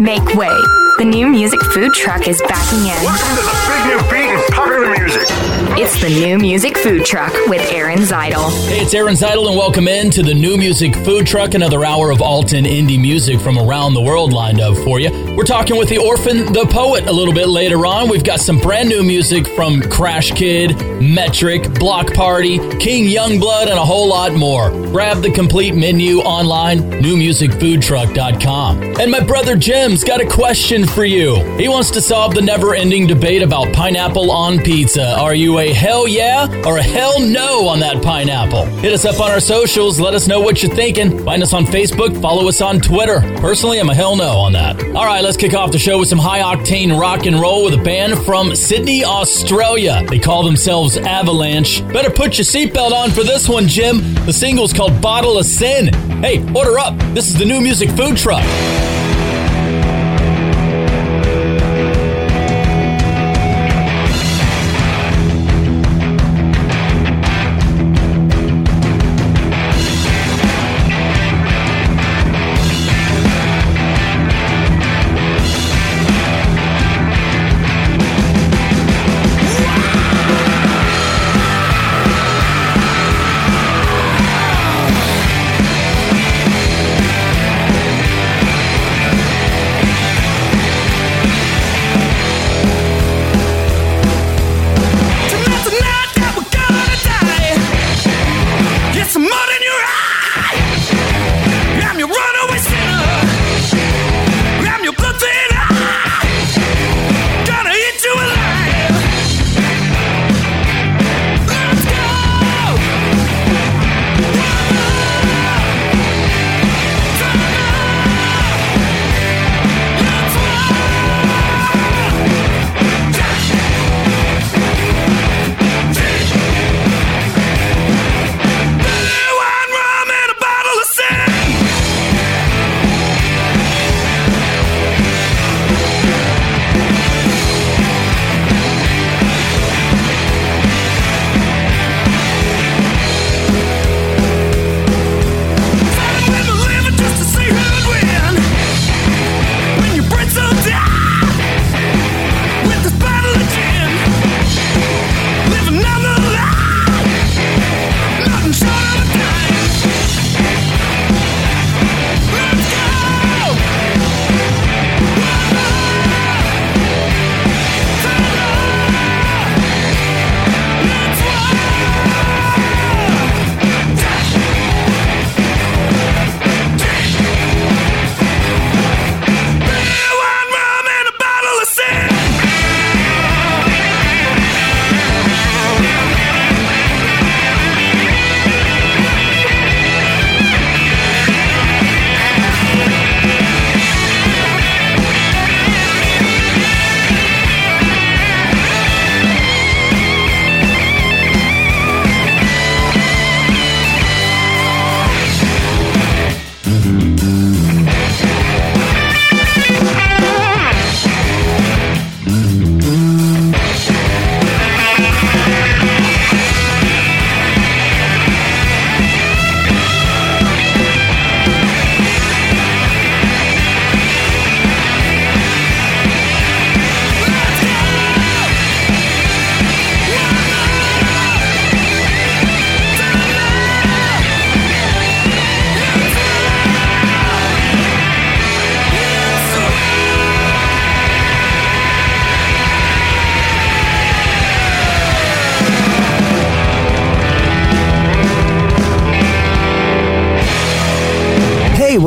Make way. The new music food truck is backing in. Welcome to the big new beat and music. It's the new music food truck with Aaron Zytle. Hey, it's Aaron Zytle, and welcome in to the new music food truck. Another hour of alt and indie music from around the world lined up for you. We're talking with the orphan, the poet, a little bit later on. We've got some brand new music from Crashkid, Metric, Bloc Party, King Youngblood, and a whole lot more. Grab the complete menu online, newmusicfoodtruck.com. And my brother Jim's got a question for you. He wants to solve the never ending debate about pineapple on pizza. Uh, are you a hell yeah or a hell no on that pineapple? Hit us up on our socials. Let us know what you're thinking. Find us on Facebook. Follow us on Twitter. Personally, I'm a hell no on that. All right, let's kick off the show with some high octane rock and roll with a band from Sydney, Australia. They call themselves Avalanche. Better put your seatbelt on for this one, Jim. The single's called Bottle of Sin. Hey, order up. This is the new music food truck.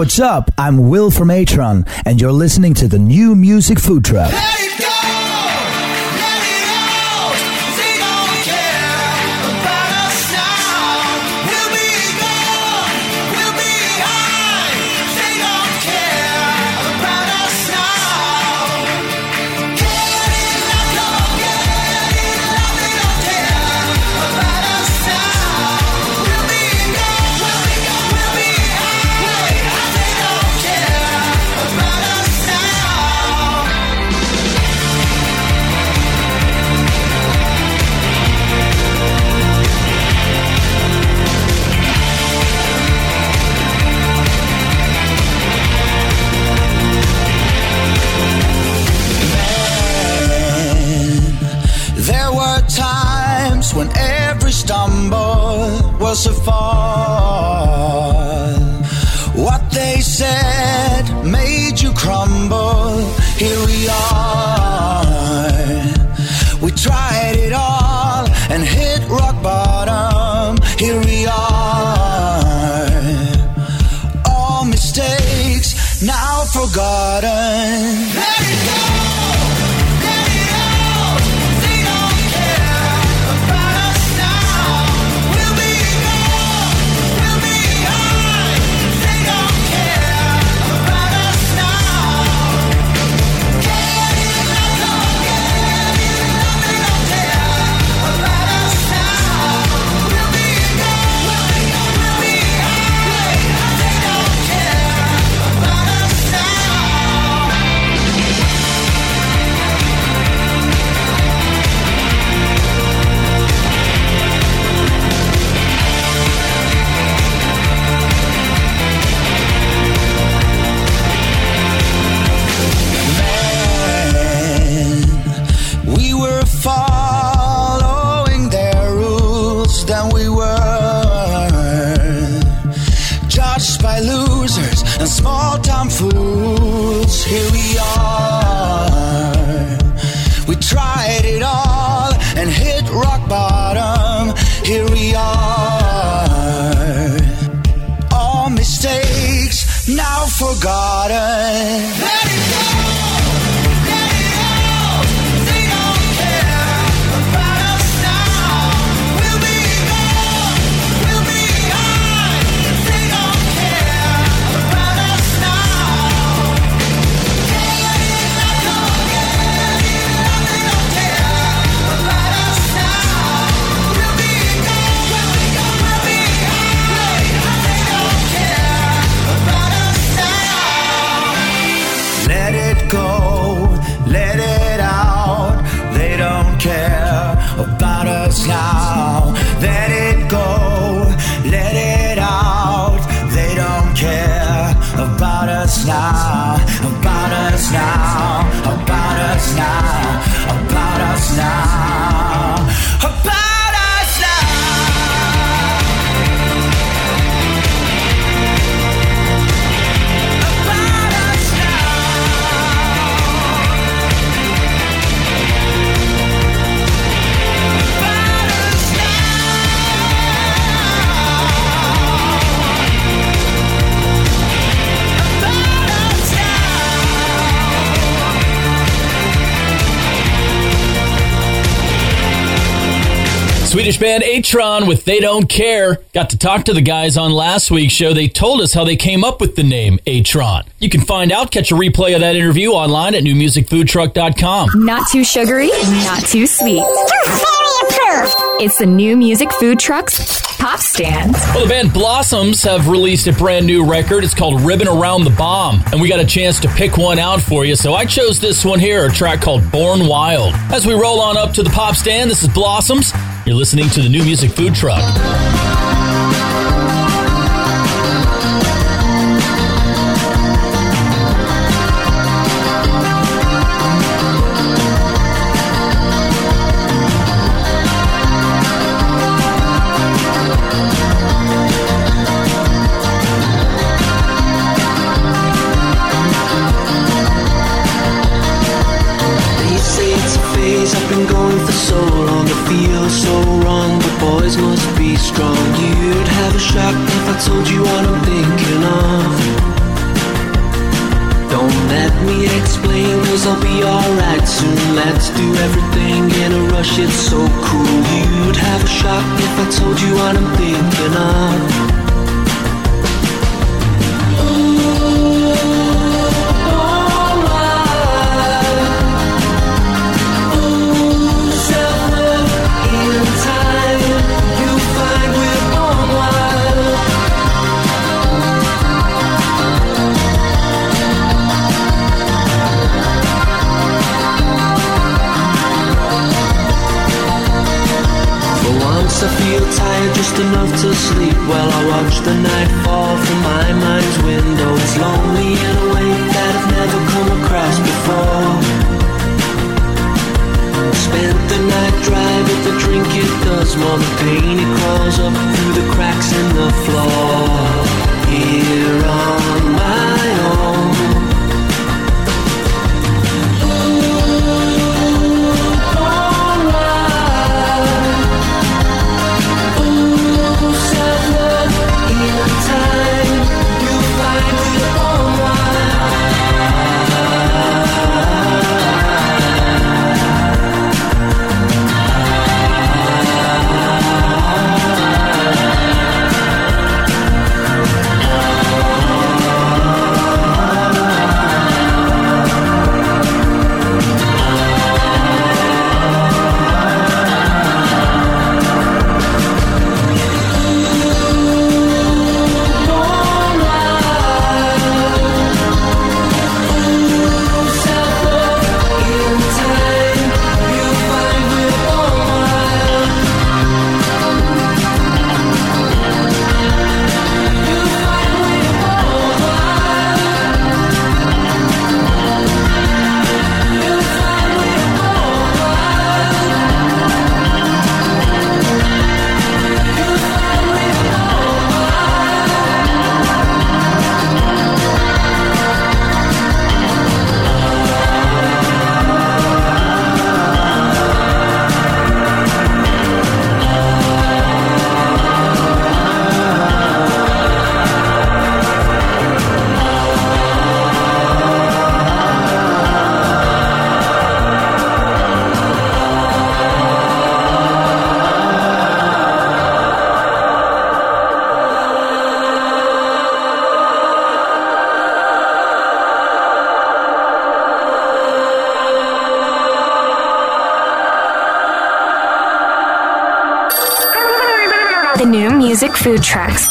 What's up? I'm Will from Atron, and you're listening to the new music food truck. Swedish band Atron with They Don't Care. Got to talk to the guys on last week's show. They told us how they came up with the name Atron. You can find out, catch a replay of that interview online at newmusicfoodtruck.com. Not too sugary, not too sweet. It's the new music food truck's pop stand. Well, the band Blossoms have released a brand new record. It's called Ribbon Around the Bomb, and we got a chance to pick one out for you. So I chose this one here, a track called Born Wild. As we roll on up to the pop stand, this is Blossoms. You're listening to the new music food truck. What I'm thinking of. Sleep While I watch the night fall from my mind's window. It's lonely in a way that I've never come across before. Spent the night but the drink it. Does more than pain? It crawls up through the cracks in the floor. Here on my own. Food trucks.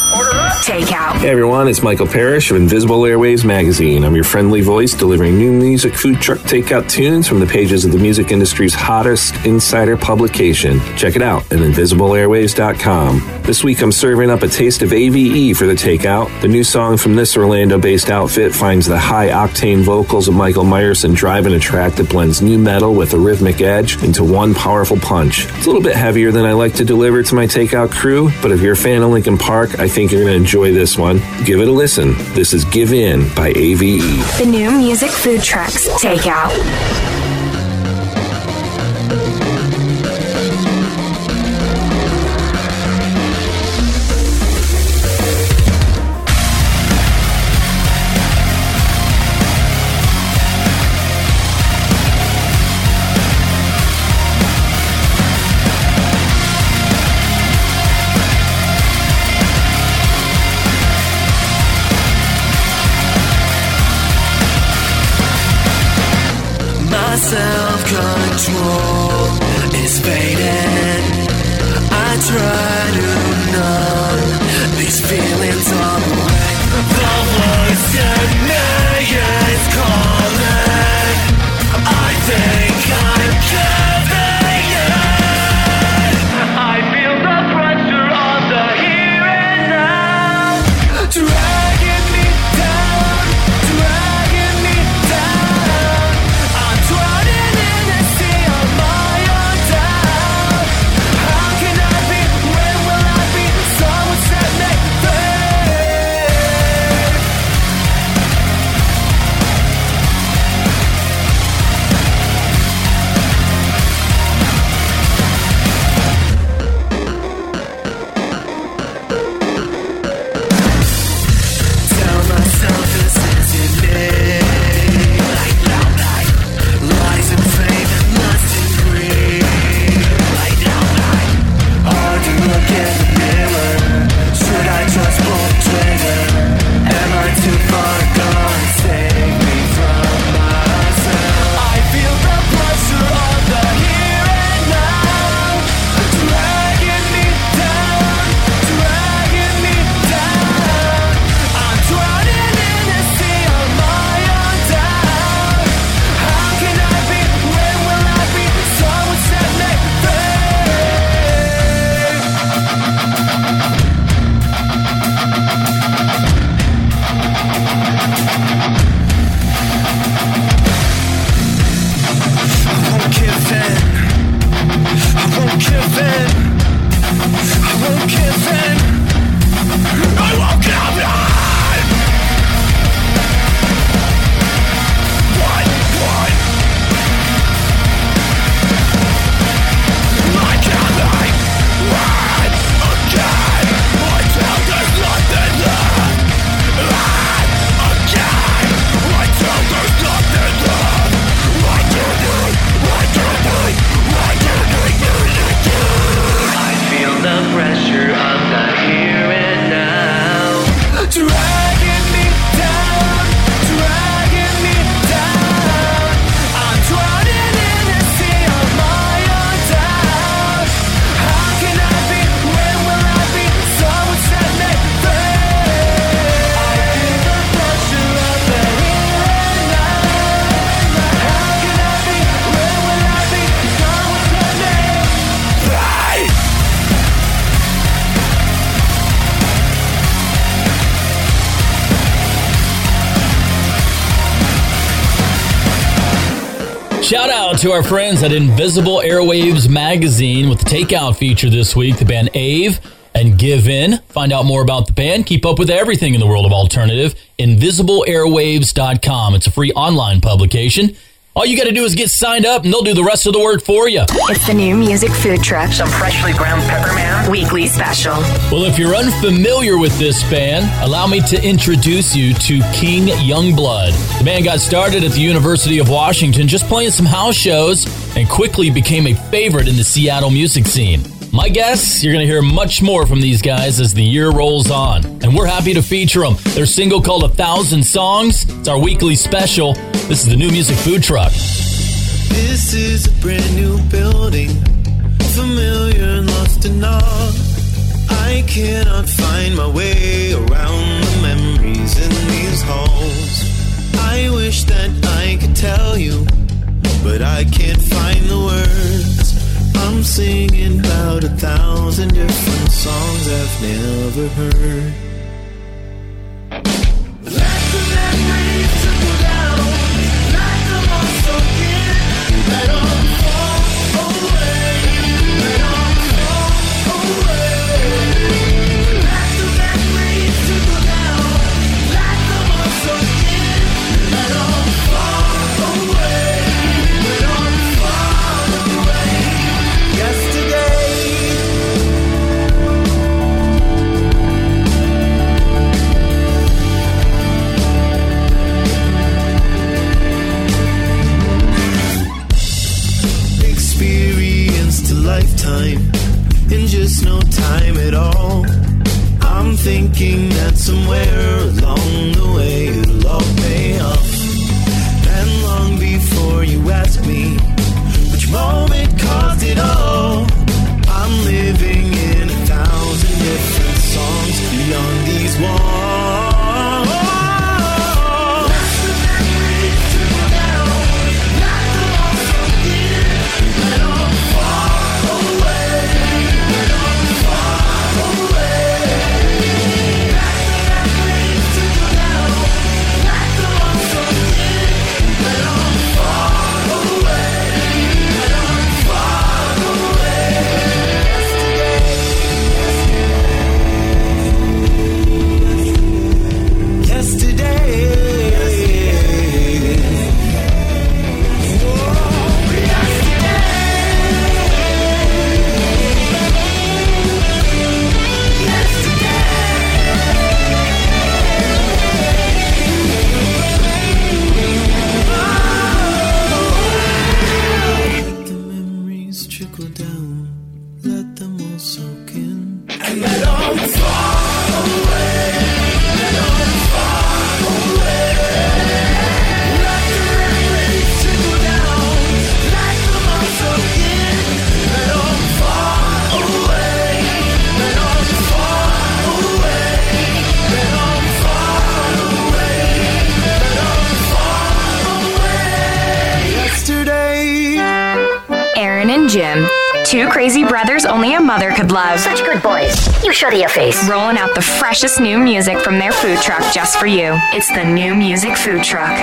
Takeout. Hey everyone, it's Michael Parrish of Invisible Airwaves magazine. I'm your friendly voice delivering new music food truck takeout tunes from the pages of the music industry's hottest insider publication. Check it out at invisibleairwaves.com. This week I'm serving up a taste of AVE for the takeout. The new song from this Orlando based outfit finds the high octane vocals of Michael Meyerson driving a track that blends nu metal with a rhythmic edge into one powerful punch. It's a little bit heavier than I like to deliver to my takeout crew, but if you're a fan of Linkin Park, I think you're going to enjoy this one. Give it a listen. This is Give In by AVE. The new music food trucks. Takeout. Out to our friends at Invisible Airwaves Magazine with the Takeout feature this week, the band Ave and Give In. Find out more about the band, keep up with everything in the world of alternative, invisibleairwaves.com. It's a free online publication. All you got to do is get signed up and they'll do the rest of the work for you. It's the new music food truck. Some freshly ground pepperman. Weekly special. Well, if you're unfamiliar with this band, allow me to introduce you to King Youngblood. The band got started at the University of Washington just playing some house shows and quickly became a favorite in the Seattle music scene. My guess, you're going to hear much more from these guys as the year rolls on. And we're happy to feature them. Their single called A Thousand Songs. It's our weekly special. This is the new music food truck. This is a brand new building, familiar and lost in. I cannot find my way around the memories in these halls. I wish that I could tell you, but I can't find the words. I'm singing about a thousand different songs I've never heard. Time at all. I'm thinking that somewhere along the way it'll all pay off. And long before you ask me which moment caused it all, a love. Such good boys. You show your face. Rolling out the freshest new music from their food truck just for you. It's the new music food truck.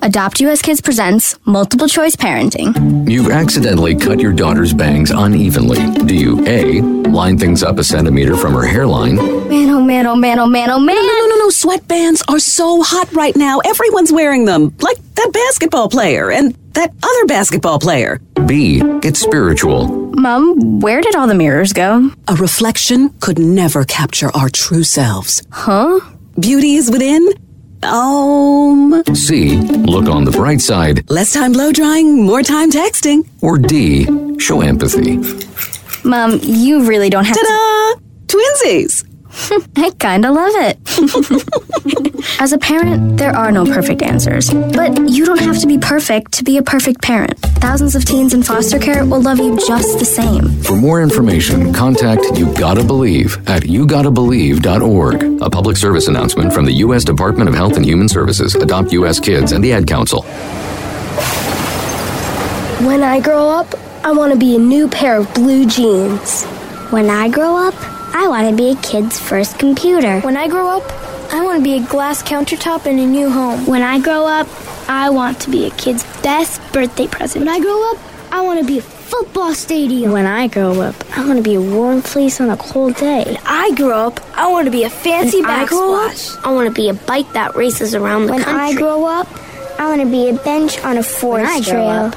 Adopt US Kids presents Multiple Choice Parenting. You've accidentally cut your daughter's bangs unevenly. Do you A. Line things up a centimeter from her hairline? Man, oh man, oh man, oh man, oh man. No, no, no, no. Sweatbands are so hot right now. Everyone's wearing them. Like that basketball player and that other basketball player. B. Get spiritual. Mom, where did all the mirrors go? A reflection could never capture our true selves. Huh? Beauty is within. Um, C. Look on the bright side. less time blow drying, more time texting. Or D. Show empathy. Mom, you really don't have to. Ta-da! Twinsies. I kinda love it. As a parent, there are no perfect answers. But you don't have to be perfect to be a perfect parent. Thousands of teens in foster care will love you just the same. For more information, contact You Gotta Believe at yougottabelieve.org. A public service announcement from the U.S. Department of Health and Human Services, Adopt U.S. Kids, and the Ad Council. When I grow up, I want to be a new pair of blue jeans. When I grow up, I want to be a kid's first computer. When I grow up, I want to be a glass countertop in a new home. When I grow up, I want to be a kid's best birthday present. When I grow up, I want to be a football stadium. When I grow up, I want to be a warm fleece on a cold day. When I grow up, I want to be a fancy When I grow up, backsplash. I want to be a bike that races around the When country. When I grow up, I want to be a bench on a forest trail. up,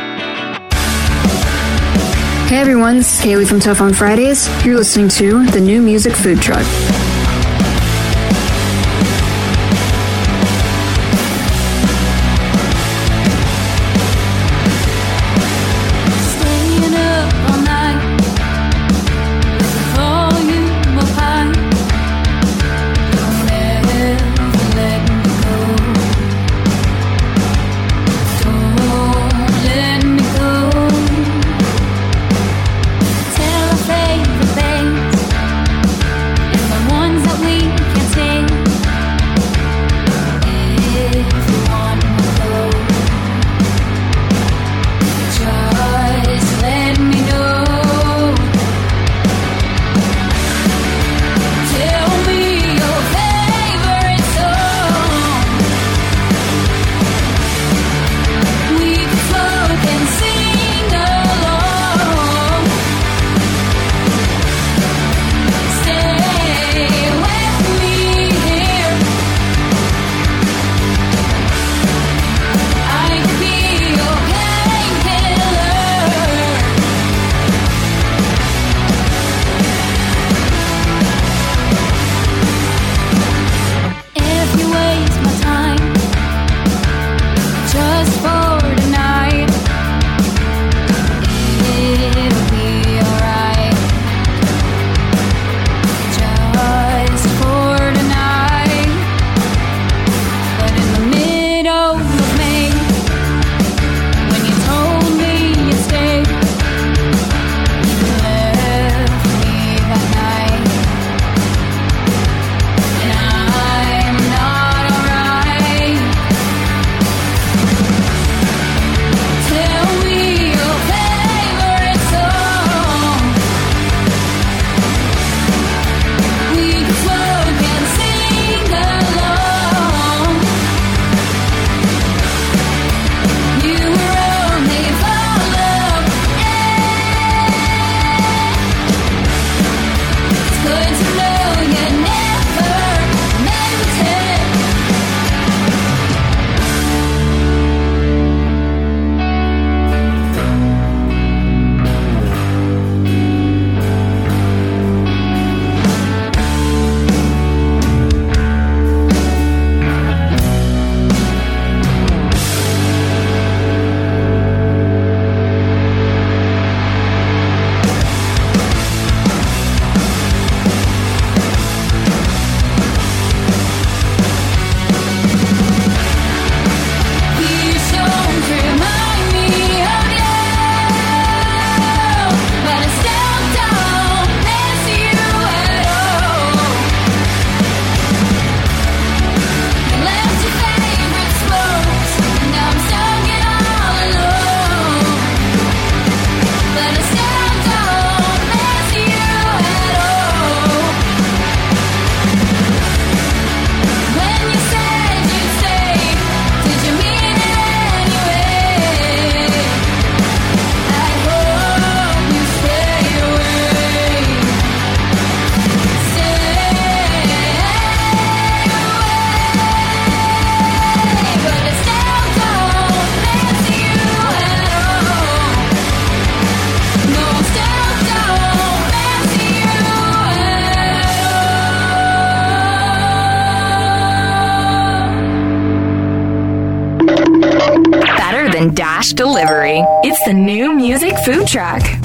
Hey everyone, it's Kaylee from Tough on Fridays. You're listening to the new music food truck. It's the new music food truck.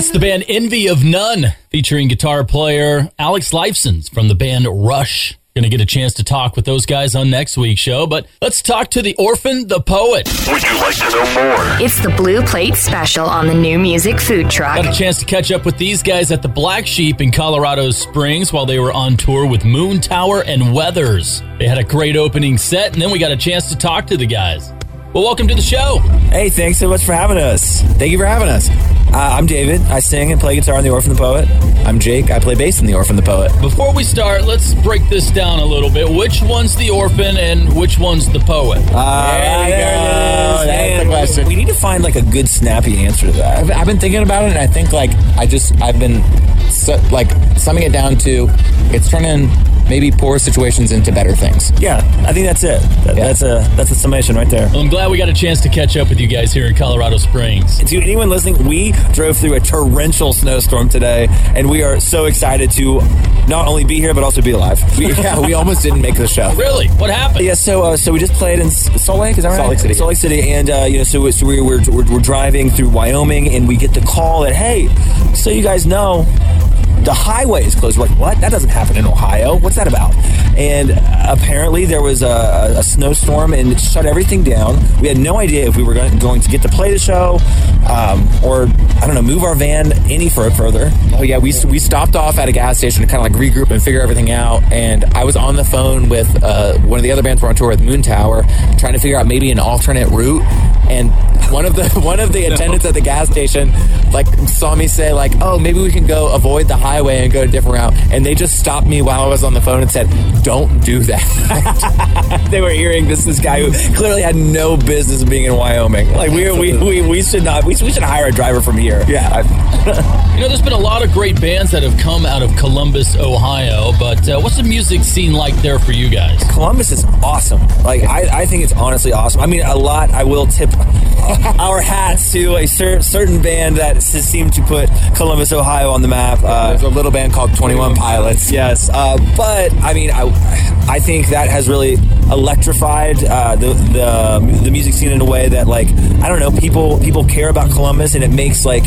That's the band Envy of None, featuring guitar player Alex Lifesons from the band Rush. Going to get a chance to talk with those guys on next week's show, but let's talk to the orphan, the poet. Would you like to know more? It's the Blue Plate Special on the new music food truck. Got a chance to catch up with these guys at the Black Sheep in Colorado Springs while they were on tour with Moon Tower and Weathers. They had a great opening set, and then we got a chance to talk to the guys. Well, welcome to the show. Hey, thanks so much for having us. Thank you for having us. Uh, I'm David. I sing and play guitar in The Orphan the Poet. I'm Jake. I play bass in The Orphan the Poet. Before we start, let's break this down a little bit. Which one's the orphan and which one's the poet? Uh, There you go. That's the question. We need to find like a good, snappy answer to that. I've, I've been thinking about it, and I think like I just I've been su- like summing it down to it's turning maybe poor situations into better things. Yeah, I think that's it. That, That's a that's a summation right there. Well, I'm glad we got a chance to catch up with you guys here in Colorado Springs. To anyone listening, we drove through a torrential snowstorm today, and we are so excited to not only be here but also be alive. We, yeah, we almost didn't make the show. Really? What happened? Yeah, so uh, so we just played in S- Salt Lake. Is that right? Salt Lake City. Salt Lake City, and uh, you know, so, so we, we're, we're we're driving through Wyoming, and we get the call that hey, so you guys know. The highway is closed. Like, what? That doesn't happen in Ohio. What's that about? And apparently, there was a, a snowstorm and it shut everything down. We had no idea if we were going, to get to play the show um, or, I don't know, move our van any fur- further. Oh yeah, we we stopped off at a gas station to kind of like regroup and figure everything out. And I was on the phone with uh, one of the other bands we're on tour with, Moon Tower, trying to figure out maybe an alternate route and one of the one of the attendants at the gas station like saw me say like, "Oh, maybe we can go avoid the highway and go a different route." And they just stopped me while I was on the phone and said, "Don't do that." they were hearing this this guy who clearly had no business being in Wyoming. Like we we, we, we should not we, we should hire a driver from here. Yeah. You know, there's been a lot of great bands that have come out of Columbus, Ohio, but uh, what's the music scene like there for you guys? Columbus is awesome. Like I, I think it's honestly awesome. I mean, a lot. I will tip our hats to a cer- certain band that seemed to put Columbus, Ohio, on the map. Uh, There's a little band called Twenty One Pilots. Yes, uh, but I mean, I, I think that has really electrified uh, the, the the music scene in a way that, like, I don't know, people people care about Columbus, and it makes like,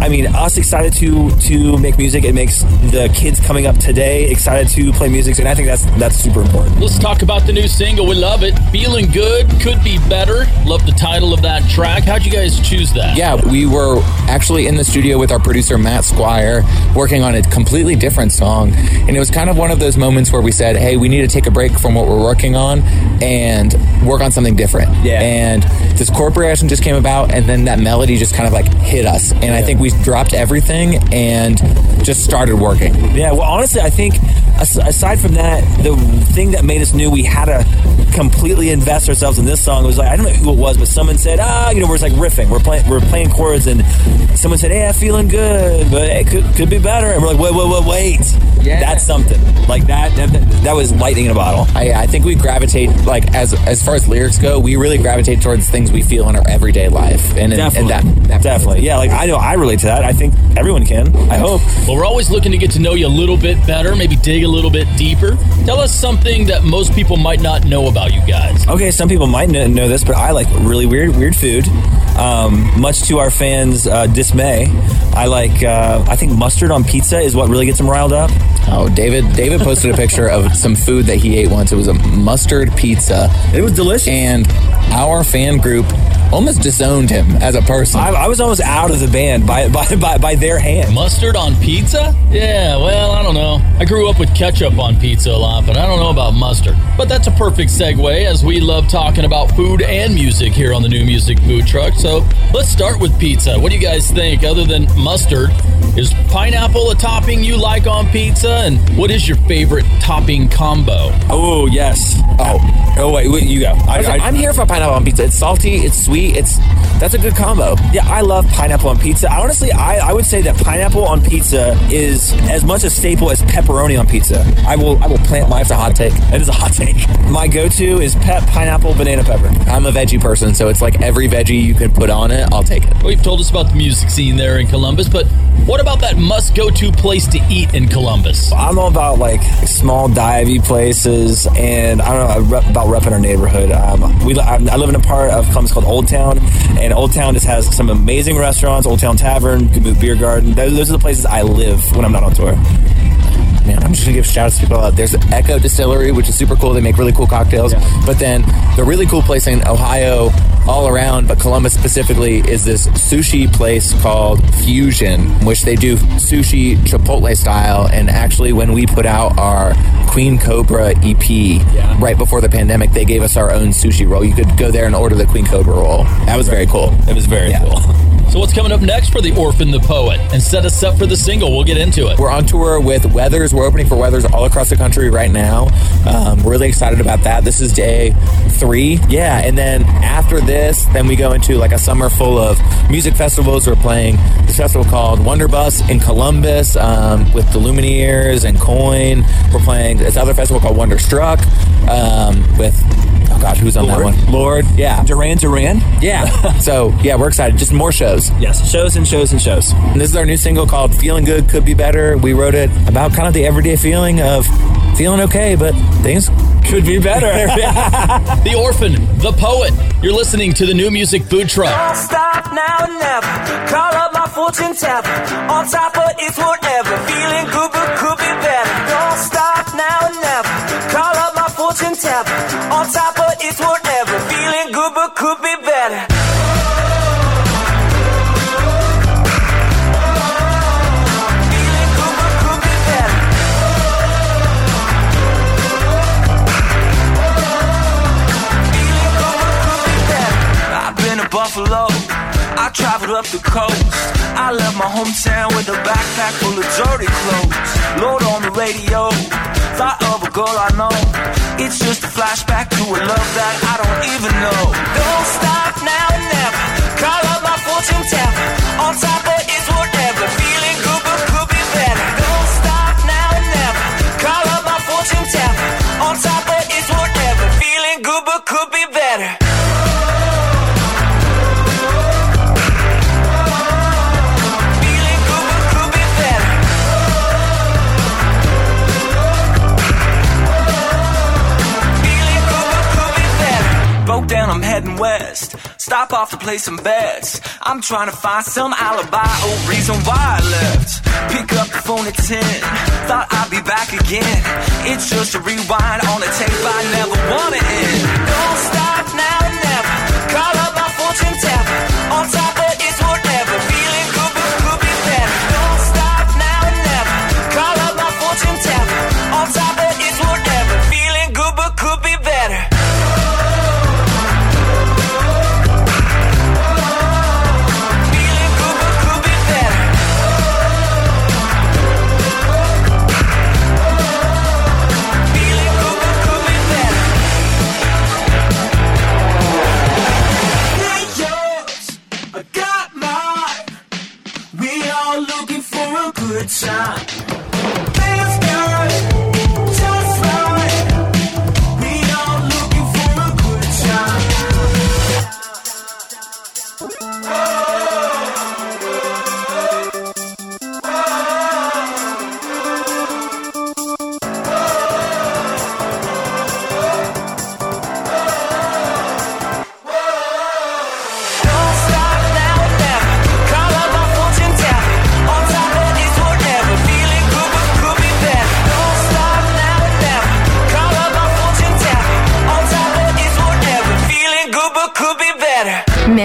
I mean, us excited to to make music. It makes the kids coming up today excited to play music, and I think that's that's super important. Let's talk about the new single. We love it. Feeling good, could be better. Love the title of that track. How'd you guys choose that? Yeah, we were actually in the studio with our producer Matt Squire working on a completely different song. And it was kind of one of those moments where we said, hey, we need to take a break from what we're working on and work on something different. Yeah. And this chord progression just came about, and then that melody just kind of like hit us. And I think we dropped everything and just started working. Yeah, well, honestly, I think aside from that, the thing that made us knew we had to completely invest ourselves in this song was like I don't know who it was, but someone said, ah, you know, we're just like riffing, we're playing, we're playing chords, and someone said, hey, I'm feeling good, but it could could be better, and we're like, wait, wait, wait, wait, Yeah. that's something like that, that. That was lightning in a bottle. I, I think we gravitate like as as far as lyrics go, we really gravitate towards things we feel in our everyday life, and, and, and that, that Definitely, yeah. Like I know I relate to that. I think everyone can. I hope. Well, we're always looking to get to know you a little bit better, maybe dig a little bit deeper. Tell us something that most people might not know about you guys. Okay, some people might kn- know this, but I like really weird, weird food. Um, much to our fans' uh, dismay, I like. Uh, I think mustard on pizza is what really gets them riled up. Oh, David! David posted a picture of some food that he ate once. It was a mustard pizza. It was delicious, and our fan group almost disowned him as a person. I, I was almost out of the band by by, by, by their hand. Mustard on pizza? Yeah, well, I don't know. I grew up with ketchup on pizza a lot, but I don't know about mustard. But that's a perfect segue as we love talking about food and music here on the new music food truck. So let's start with pizza. What do you guys think? Other than mustard, is pineapple a topping you like on pizza? And what is your favorite topping combo? Oh yes. Oh, oh wait, wait you go. I, I, am here for pineapple on pizza. It's salty, it's sweet, it's that's a good combo. Yeah, I love pineapple on pizza. Honestly, I, I would say that pineapple on pizza is as much a staple as pepperoni on pizza. I will I will plant my. Hot take. It is a hot take. My go-to is pep, pineapple, banana pepper. I'm a veggie person, so it's like every veggie you can put on it, I'll take it. Well, you've told us about the music scene there in Columbus, but what about that must go to place to eat in Columbus? I'm all about like small divey places, and I don't know about repping our neighborhood. Um, we I I live in a part of Columbus called Old Town, and Old Town just has some amazing restaurants. Old Town Tavern, Beer Garden. Those are the places I live when I'm not on tour. Man, I'm just gonna give shout outs to people out. There's Echo Distillery, which is super cool. They make really cool cocktails. But then the really cool place in Ohio, all around, but Columbus specifically, is this sushi place called Fusian, which they do sushi Chipotle style. And actually, when we put out our Queen Cobra EP right before the pandemic, they gave us our own sushi roll. You could go there and order the Queen Cobra roll. That was very cool. It was very cool. So what's coming up next for the Orphan the Poet? And set us up for the single. We'll get into it. We're on tour with Weathers. We're opening for Weathers all across the country right now. Um, really excited about that. This is day three. Yeah, and then after this, then we go into like a summer full of music festivals. We're playing this festival called Wonderbus in Columbus um, with the Lumineers and Coin. We're playing this other festival called Wonderstruck um, with oh gosh, who's on Lorde. that one? Lorde. Yeah. Duran Duran. Yeah. so yeah, we're excited. Just more shows. Yes, shows and shows and shows. And this is our new single called Feeling Good Could Be Better. We wrote it about kind of the everyday feeling of feeling okay, but things could be better. the Orphan, the Poet. You're listening to the new music food truck. Don't stop now and never. Call up my fortune teller. On top of it's whatever. Feeling good but could be better. Don't stop now and never. Call up my fortune teller. On top of it's whatever. Feeling good but could be better. Buffalo, I traveled up the coast. I left my hometown with a backpack full of dirty clothes. Lord on the radio, thought of a girl I know. It's just a flashback to a love that I don't even know. Don't stop now never. Call up my fortune teller. On top of it's whatever. Feeling good but could be better. Don't stop now never. Call up my fortune teller. On top of I'm heading west. Stop off to play some bets. I'm trying to find some alibi or reason why I left. Pick up the phone at 10. Thought I'd be back again. It's just a rewind on a tape I never wanna end. Don't stop now never. Call up my fortune teller. On top of time.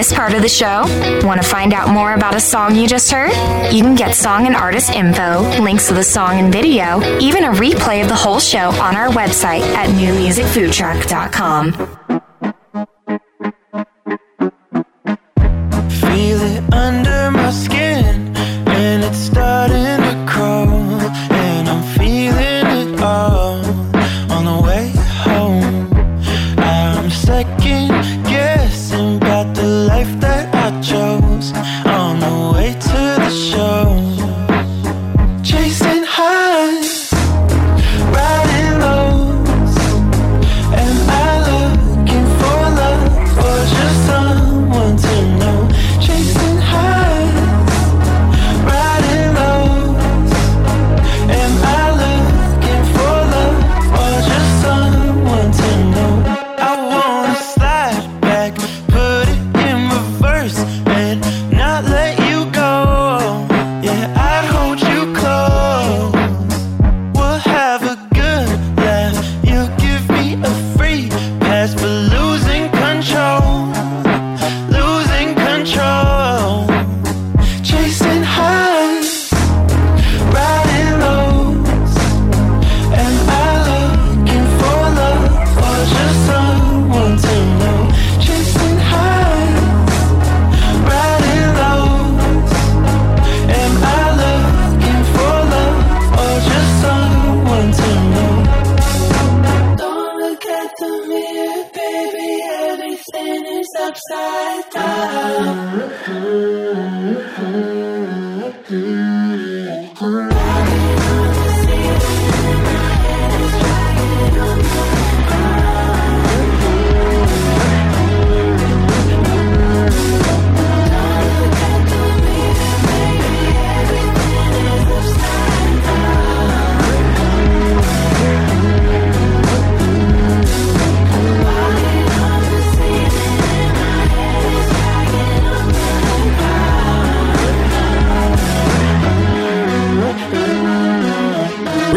Miss part of the show? Want to find out more about a song you just heard? You can get song and artist info, links to the song and video, even a replay of the whole show on our website at newmusicfoodtruck.com.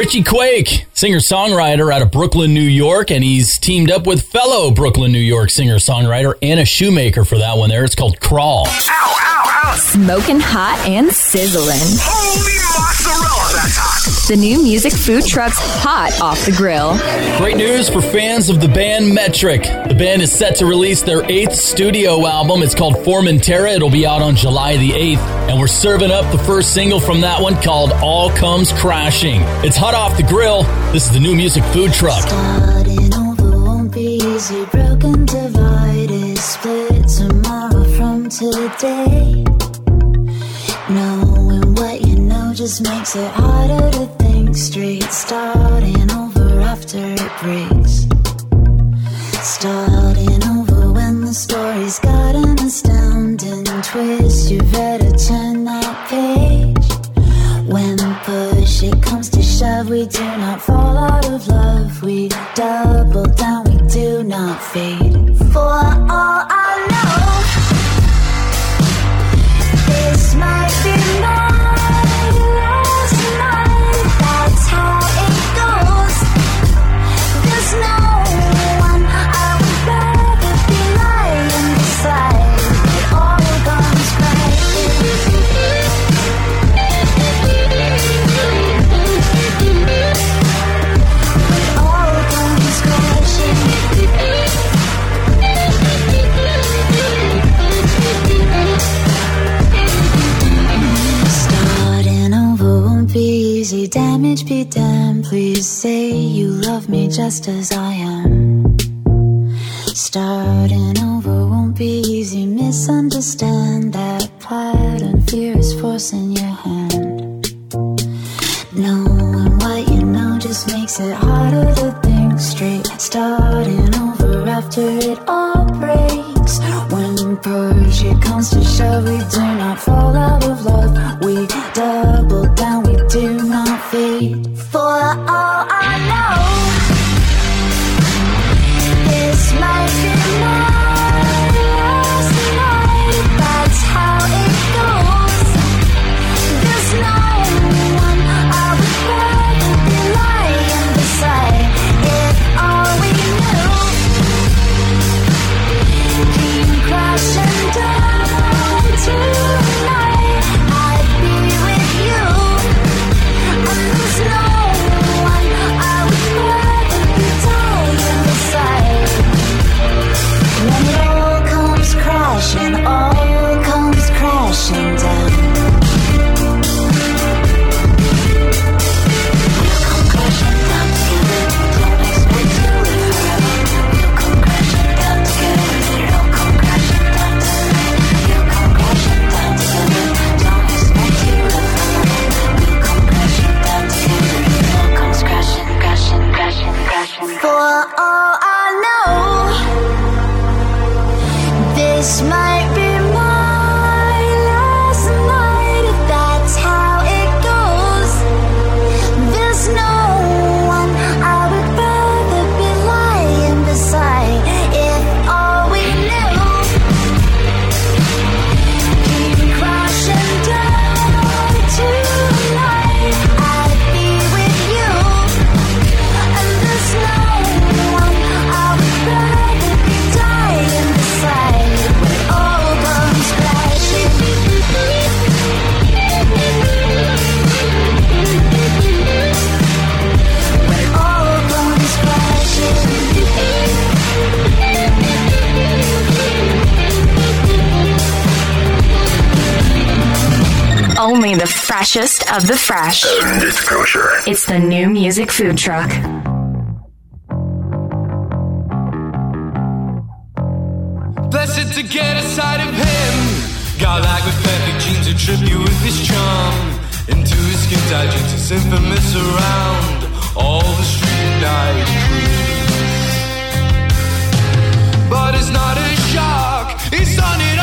Richie Quake, singer songwriter out of Brooklyn, New York, and he's teamed up with fellow Brooklyn, New York singer songwriter Anna Shoemaker for that one there. It's called Crawl. Ow, ow, ow. Smoking hot and sizzling. Holy mozzarella, that's hot. The new music food truck's hot off the grill. Great news for fans of the band Metric. The band is set to release their eighth studio album. It's called Formentera. It'll be out on July the 8th, and we're serving up the first single from that one called All Comes Crashing. It's hot off the grill. This is the new music food truck. Starting over won't be easy. Broken, divided, split tomorrow from today. Just makes it harder to think straight. Starting over after it breaks. Starting over when the story's got an astounding twist. You better turn that page. When push it comes to shove, we do not fall out of love. We double down, we do not fade. For all I know, this might be my say you love me just as I am. Starting over won't be easy. Misunderstand that pattern. Fear is forcing your hand. Knowing what you know just makes it harder to think straight. Starting over after it all push it comes to shove, we do not fall out of love. We double down, we do not fade. For all freshest of the fresh. Disclosure. It's the new music food truck. Blessed to get a sight of him. Godlike with perfect genes who trip you with his charm. Into his skin tight jeans, it's infamous around all the street night crews. But it's not a shock. He's done it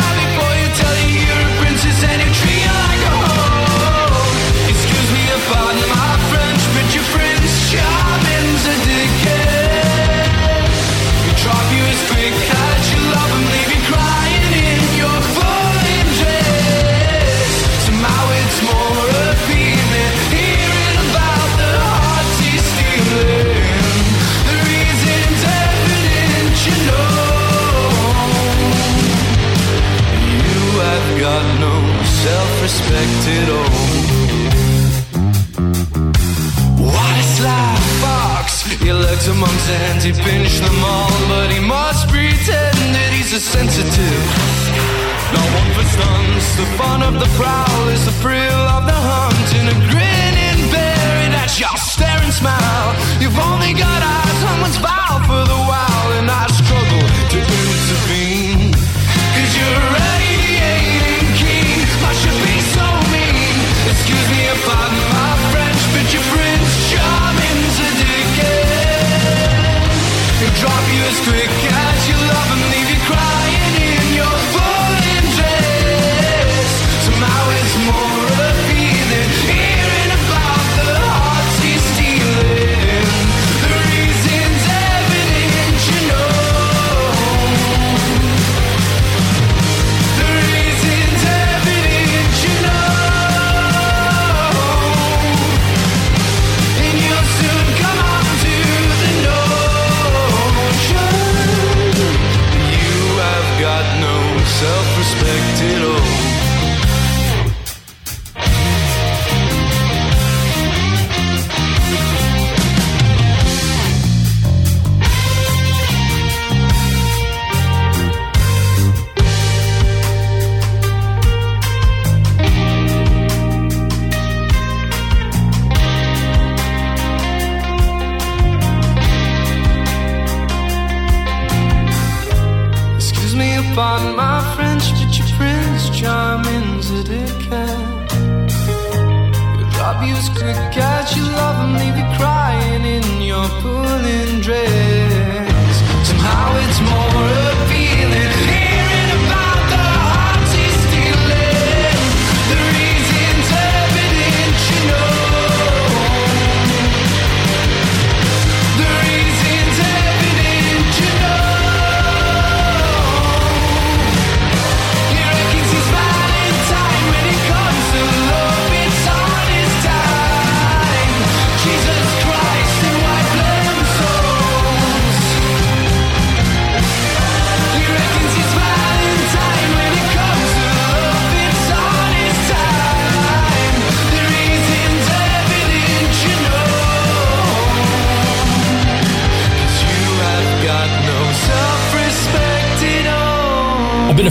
expect it all. White like fox, he legs are mum's hands, he pinched them all, but he must pretend that he's a sensitive. No one for stunts, the fun of the prowl is the thrill of the hunt and a grinning bear, and at your staring smile, you've only got eyes, someone's vow for the wild.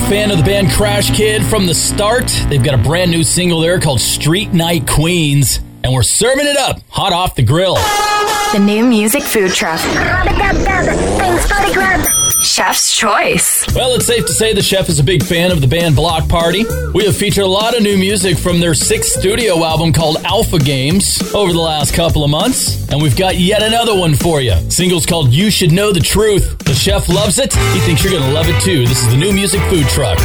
Fan of the band Crashkid from the start. They've got a brand new single there called Street Night Queens, and we're serving it up hot off the grill. The new music food truck. Chef's choice. Well, it's safe to say the chef is a big fan of the band Bloc Party. We have featured a lot of new music from their sixth studio album called Alpha Games over the last couple of months, and we've got yet another one for you. Single's called You Should Know the Truth. The chef loves it. He thinks you're going to love it too. This is the new music food truck.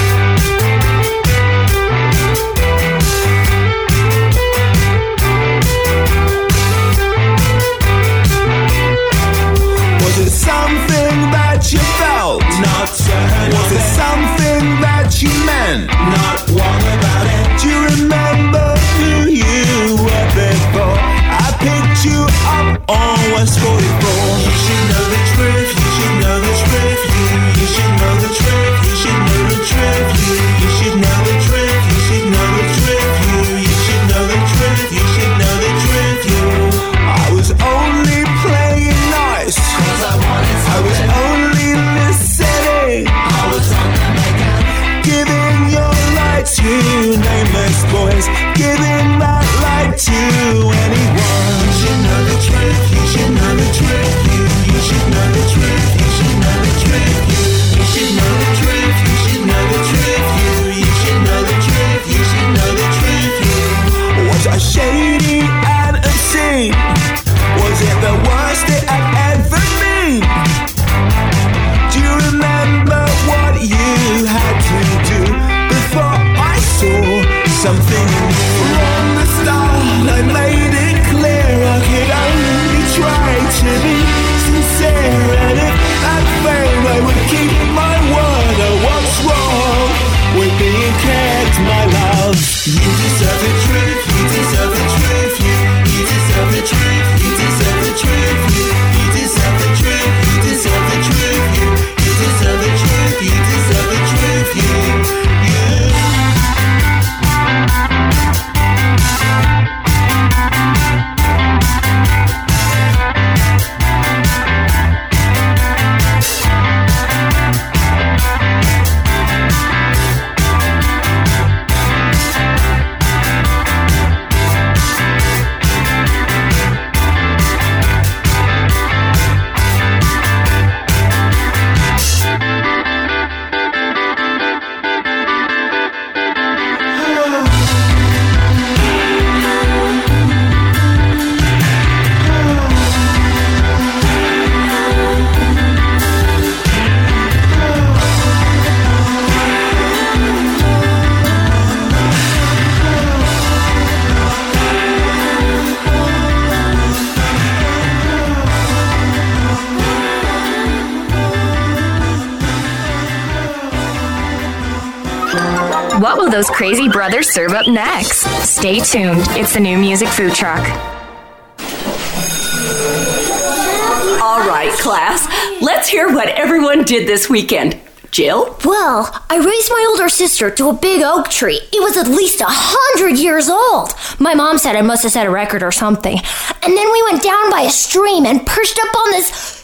Felt? Not certain. Was it something that you meant? Not one about it. Do you remember who you were before? I picked you up on West 44. You should know the truth. You should know the truth. You, you should know the truth. You should know the truth. You, Giving that light to anyone. You should know the. You should know the truth. Crazy brothers serve up next? Stay tuned. It's the new music food truck. All right, class. Let's hear what everyone did this weekend. Jill? Well, I raised my older sister to a big oak tree. It was at least a hundred years old. My mom said I must have set a record or something. And then we went down by a stream and perched up on this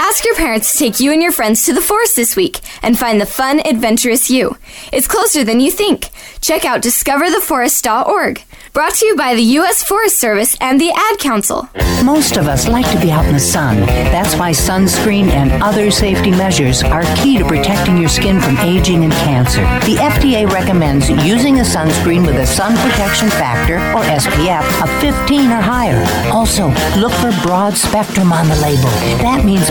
Ask your parents to take you and your friends to the forest this week and find the fun, adventurous you. It's closer than you think. Check out discovertheforest.org. Brought to you by the U.S. Forest Service and the Ad Council. Most of us like to be out in the sun. That's why sunscreen and other safety measures are key to protecting your skin from aging and cancer. The FDA recommends using a sunscreen with a sun protection factor, or SPF, of 15 or higher. Also, look for broad spectrum on the label. That means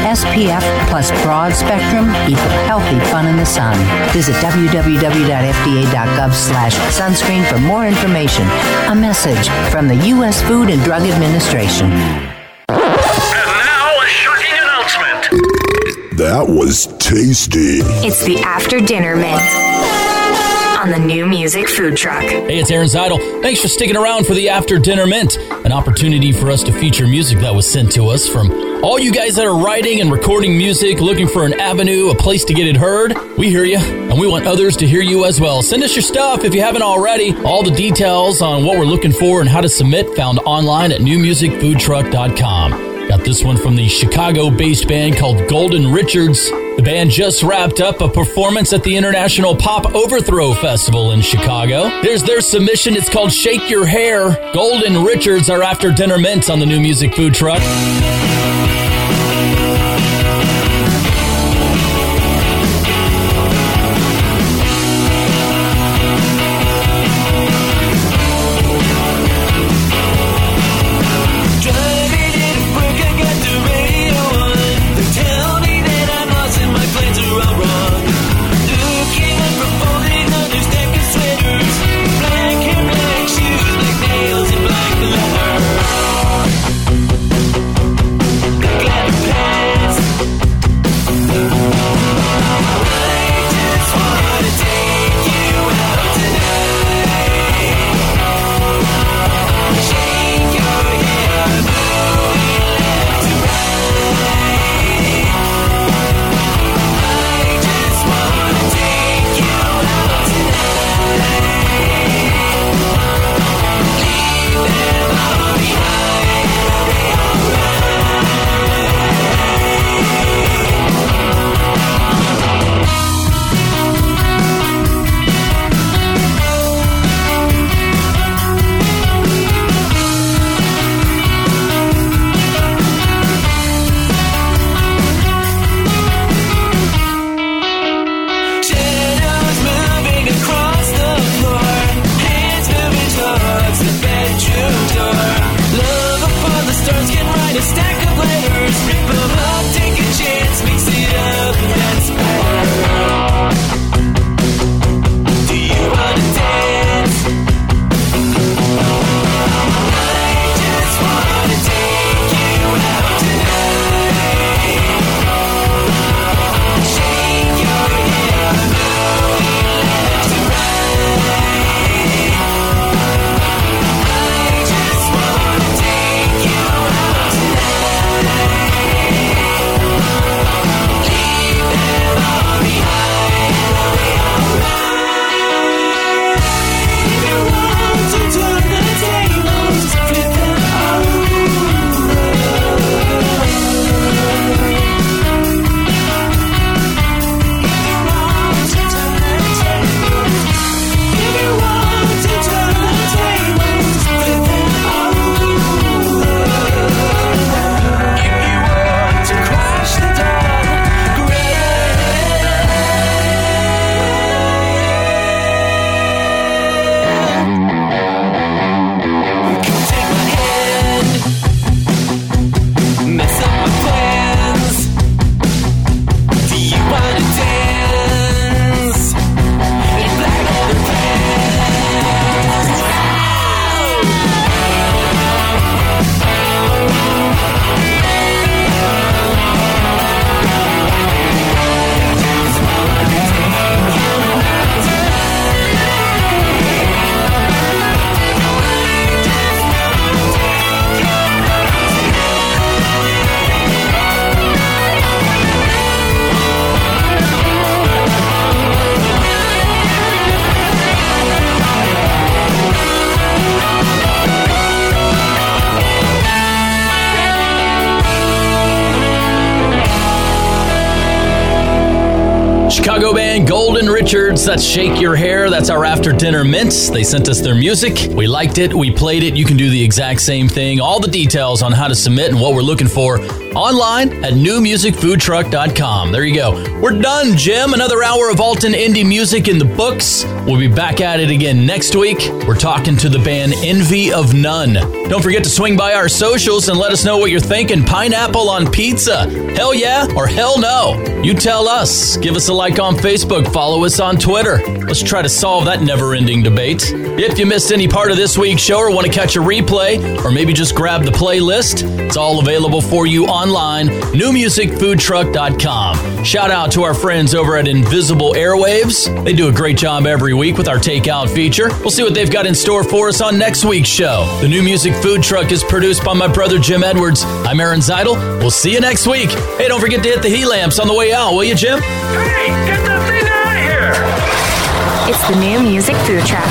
SPF plus broad spectrum equal healthy fun in the sun. Visit www.fda.gov slash sunscreen for more information. A message from the U.S. Food and Drug Administration. And now a shocking announcement. That was tasty. It's the after dinner mint on the new music food truck. Hey, it's Aaron Zytle. Thanks for sticking around for the After Dinner Mint, an opportunity for us to feature music that was sent to us from all you guys that are writing and recording music, looking for an avenue, a place to get it heard. We hear you, and we want others to hear you as well. Send us your stuff if you haven't already. All the details on what we're looking for and how to submit found online at newmusicfoodtruck.com. Got this one from the Chicago based band called Golden Richards. The band just wrapped up a performance at the International Pop Overthrow Festival in Chicago. There's their submission. It's called Shake Your Hair. Golden Richards are after dinner mints on the new music food truck. Richards. That's Shake Your Hair. That's our after dinner mints. They sent us their music. We liked it. We played it. You can do the exact same thing. All the details on how to submit and what we're looking for online at newmusicfoodtruck.com. There you go. We're done, Jim. Another hour of Alton indie music in the books. We'll be back at it again next week. We're talking to the band Envy of None. Don't forget to swing by our socials and let us know what you're thinking. Pineapple on pizza. Hell yeah or hell no? You tell us. Give us a like on Facebook. Follow us on Twitter. Let's try to solve that never ending debate. If you missed any part of this week's show or want to catch a replay, or maybe just grab the playlist, it's all available for you online. NewMusicFoodTruck.com. Shout out to our friends over at Invisible Airwaves. They do a great job every week with our takeout feature. We'll see what they've got in store for us on next week's show. The New Music Food Truck is produced by my brother Jim Edwards. I'm Aaron Zytle. We'll see you next week. Hey, don't forget to hit the heat lamps on the way out, will you, Jim? Hey, get the thing out of here! It's the new music food truck.